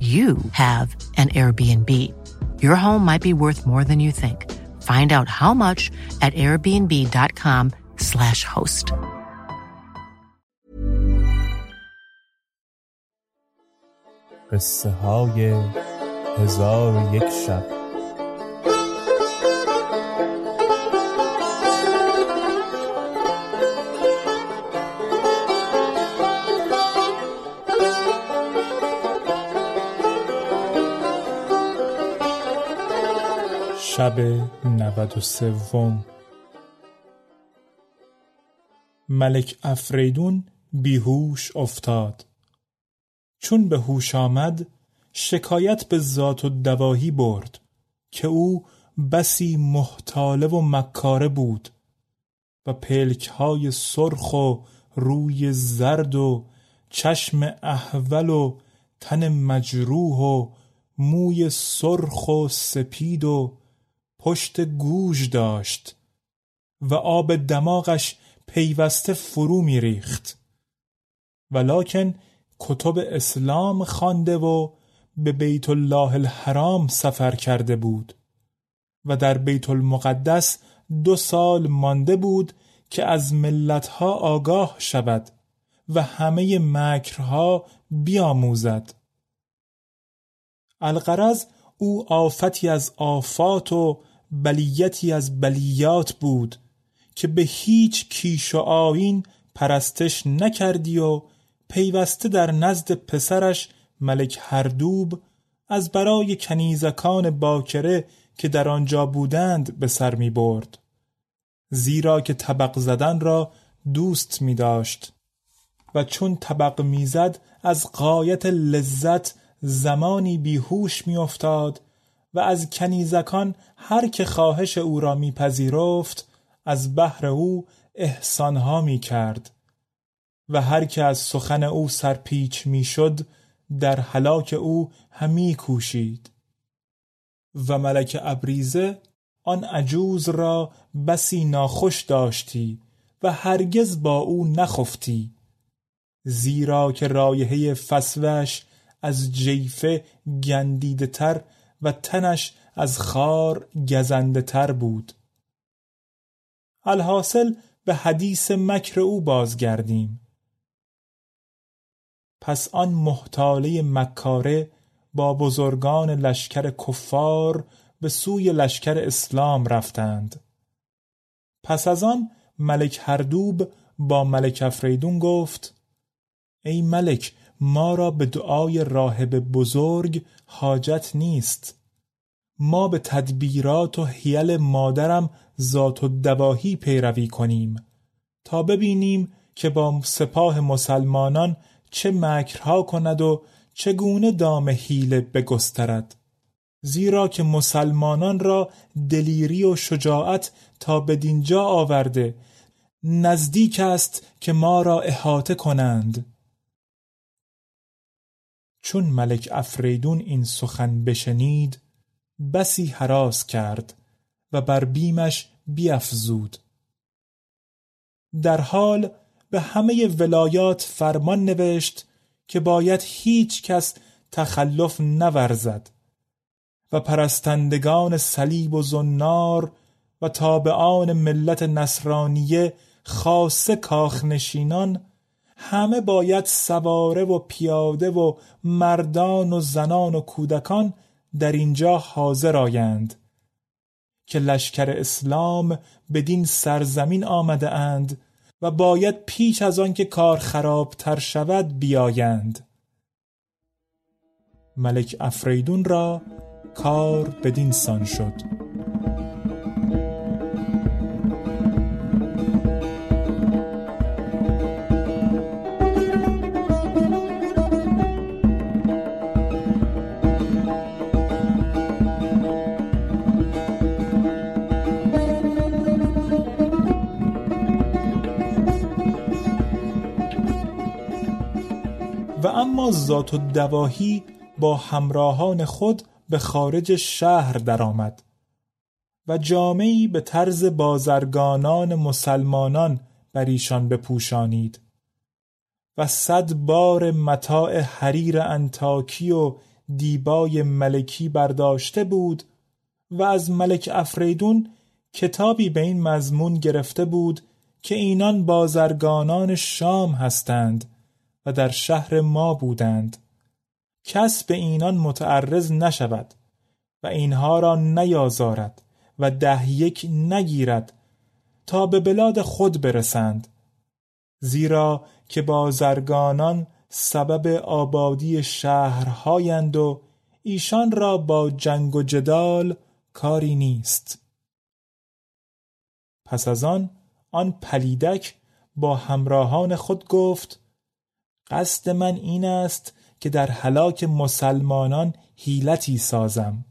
you have an Airbnb. Your home might be worth more than you think. Find out how much at airbnb.com/slash host. قصه های هزار و یک شب شب نود و سوم. ملک افریدون بیهوش افتاد. چون به هوش آمد شکایت به ذات و دواهی برد که او بسی محتاله و مکاره بود و پلک های سرخ و روی زرد و چشم احول و تن مجروح و موی سرخ و سپید و پشت گوژ داشت و آب دماغش پیوسته فرو میریخت ولکن کتب اسلام خوانده و به بیت الله الحرام سفر کرده بود و در بیت المقدس دو سال مانده بود که از ملتها آگاه شود و همه مکرها بیاموزد. الغرض او آفتی از آفات و بلیتی از بلیات بود که به هیچ کیش و آیین پرستش نکردی و پیوسته در نزد پسرش ملک هردوب از برای کنیزکان باکره که در آنجا بودند به سر می برد. زیرا که طبق زدن را دوست می داشت و چون طبق می‌زد از قایت لذت زمانی بیهوش میافتاد و از کنیزکان هر که خواهش او را میپذیرفت از بهر او احسانها می کرد و هر که از سخن او سرپیچ می‌شد در هلاک او همی کوشید و ملک ابریزه آن عجوز را بسی ناخوش داشتی و هرگز با او نخفتی زیرا که رایحه فسوش از جیفه گندیده تر و تنش از خار گزنده تر بود. الحاصل به حدیث مکر او بازگردیم. پس آن محتاله مکاره با بزرگان لشکر کفار به سوی لشکر اسلام رفتند. پس از آن ملک هردوب با ملک افریدون گفت ای ملک ما را به دعای راهب بزرگ حاجت نیست. ما به تدبیرات و حیل مادرم ذات و دواهی پیروی کنیم تا ببینیم که با سپاه مسلمانان چه مکرها کند و چگونه دام حیله بگسترد. زیرا که مسلمانان را دلیری و شجاعت تا بدینجا آورده نزدیک است که ما را احاطه کنند. چون ملک افریدون این سخن بشنید بسی حراس کرد و بر بیمش بیافزود در حال به همه ولایات فرمان نوشت که باید هیچ کس تخلف نورزد و پرستندگان صلیب و زنار و تابعان ملت نصرانیه خاصه کاخنشینان همه باید سواره و پیاده و مردان و زنان و کودکان در اینجا حاضر آیند که لشکر اسلام بدین سرزمین آمده اند و باید پیش از آن که کار خرابتر شود بیایند. ملک افریدون را کار بدین سان شد. و اما ذات و دواهی با همراهان خود به خارج شهر درآمد و جامعی به طرز بازرگانان مسلمانان بر ایشان بپوشانید و صد بار متاع حریر انتاکی و دیبای ملکی برداشته بود و از ملک افریدون کتابی به این مضمون گرفته بود که اینان بازرگانان شام هستند و در شهر ما بودند. کس به اینان متعرض نشود و اینها را نیازارد و ده یک نگیرد تا به بلاد خود برسند. زیرا که بازرگانان سبب آبادی شهرهایند و ایشان را با جنگ و جدال کاری نیست. پس از آن آن پلیدک با همراهان خود گفت قصد من این است که در هلاک مسلمانان حیلتی سازم.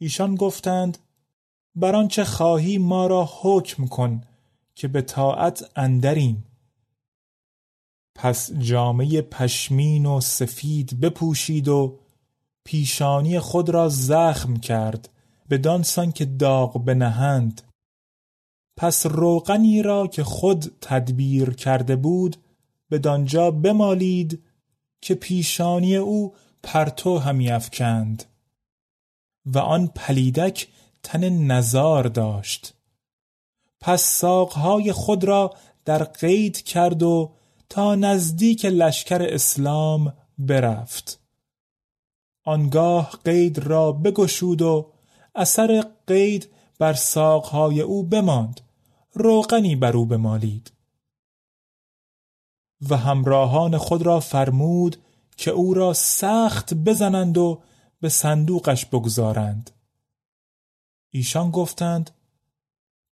ایشان گفتند بر آنچه خواهی ما را حکم کن که به طاعت اندریم. پس جامعه پشمین و سفید بپوشید و پیشانی خود را زخم کرد بدانسان که داغ بنهند. پس روغنی را که خود تدبیر کرده بود بدانجا بمالید که پیشانی او پرتو همی افکند. و آن پلیدک تن نزار داشت. پس ساقهای خود را در قید کرد و تا نزدیک لشکر اسلام برفت. آنگاه قید را بگشود و اثر قید بر ساقهای او بماند. روغنی بر او بمالید. و همراهان خود را فرمود که او را سخت بزنند و به صندوقش بگذارند. ایشان گفتند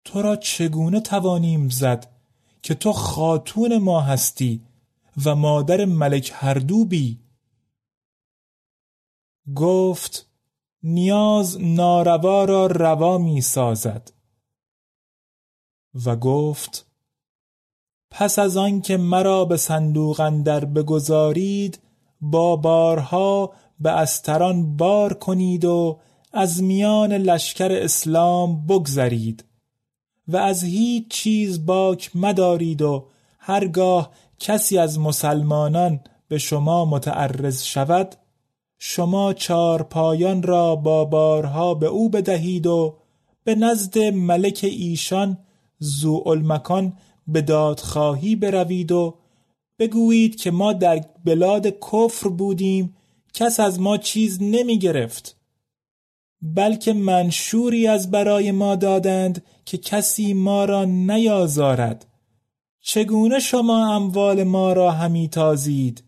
تو را چگونه توانیم زد که تو خاتون ما هستی و مادر ملک هردوبی گفت نیاز ناروا را روا می سازد. و گفت پس از آن که مرا به صندوق اندر بگذارید با بارها به استران بار کنید و از میان لشکر اسلام بگذرید و از هیچ چیز باک مدارید و هرگاه کسی از مسلمانان به شما متعرض شود شما چار پایان را با بارها به او بدهید و به نزد ملک ایشان زوالمکان به دادخواهی بروید و بگویید که ما در بلاد کفر بودیم کس از ما چیز نمی گرفت بلکه منشوری از برای ما دادند که کسی ما را نیازارد. چگونه شما اموال ما را همی تازید؟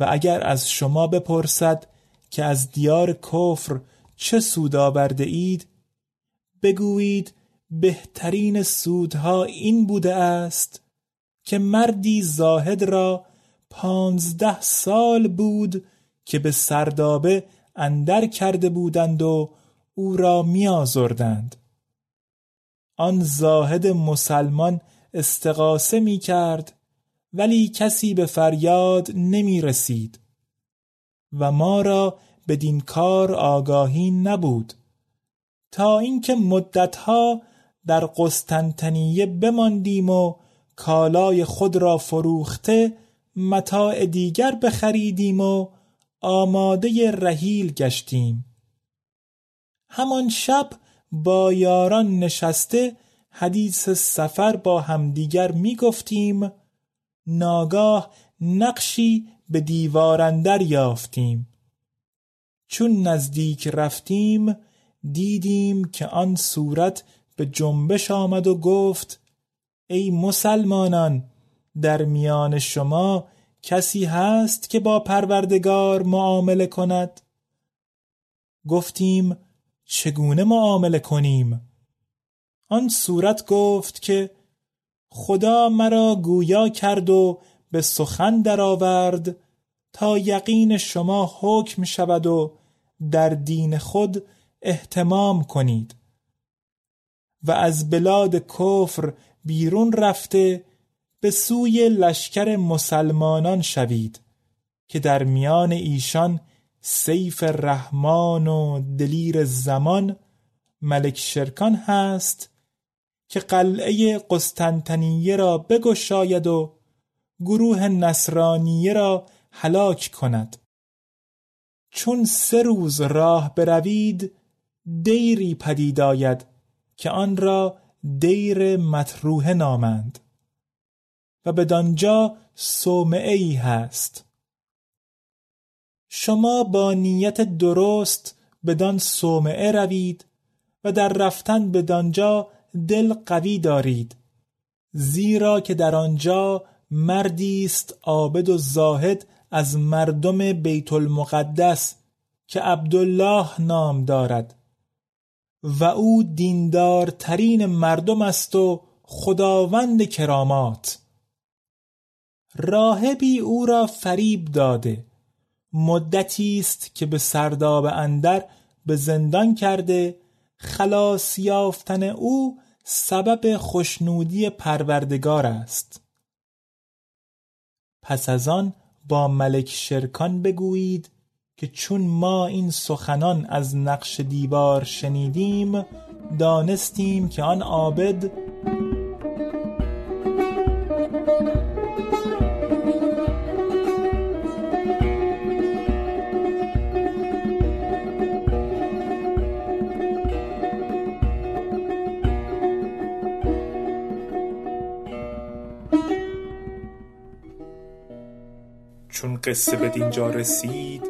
و اگر از شما بپرسد که از دیار کفر چه سود آورده اید بگویید بهترین سودها این بوده است که مردی زاهد را پانزده سال بود که به سردابه اندر کرده بودند و او را میازردند آن زاهد مسلمان استقاسه می کرد ولی کسی به فریاد نمی رسید و ما را بدین کار آگاهی نبود. تا اینکه مدتها در قسطنطنیه بماندیم و کالای خود را فروخته متاع دیگر بخریدیم و آماده رحیل گشتیم. همان شب با یاران نشسته حدیث سفر با همدیگر می گفتیم ناگاه نقشی به دیوارندر یافتیم. چون نزدیک رفتیم دیدیم که آن صورت به جنبش آمد و گفت ای مسلمانان در میان شما کسی هست که با پروردگار معامله کند؟ گفتیم چگونه معامله کنیم؟ آن صورت گفت که خدا مرا گویا کرد و به سخن درآورد تا یقین شما حکم شود و در دین خود احتمام کنید. و از بلاد کفر بیرون رفته به سوی لشکر مسلمانان شوید که در میان ایشان سیف رحمان و دلیر زمان ملک شرکان هست که قلعه قسطنطنیه را بگشاید و گروه نصرانیه را هلاک کند. چون سه روز راه بروید دیری پدید آید که آن را دیر مطروحه نامند و بدانجا صومعه ای هست. شما با نیت درست بدان صومعه روید و در رفتن بدانجا دل قوی دارید زیرا که در آنجا مردی است عابد و زاهد از مردم بیت المقدس که عبدالله نام دارد. و او دیندارترین مردم است و خداوند کرامات. راهبی او را فریب داده. مدتی است که به سرداب اندر به زندان کرده. خلاص یافتن او سبب خوشنودی پروردگار است. پس از آن با ملک شرکان بگویید که چون ما این سخنان از نقش دیوار شنیدیم دانستیم که آن عابد چون قصه به دینجا رسید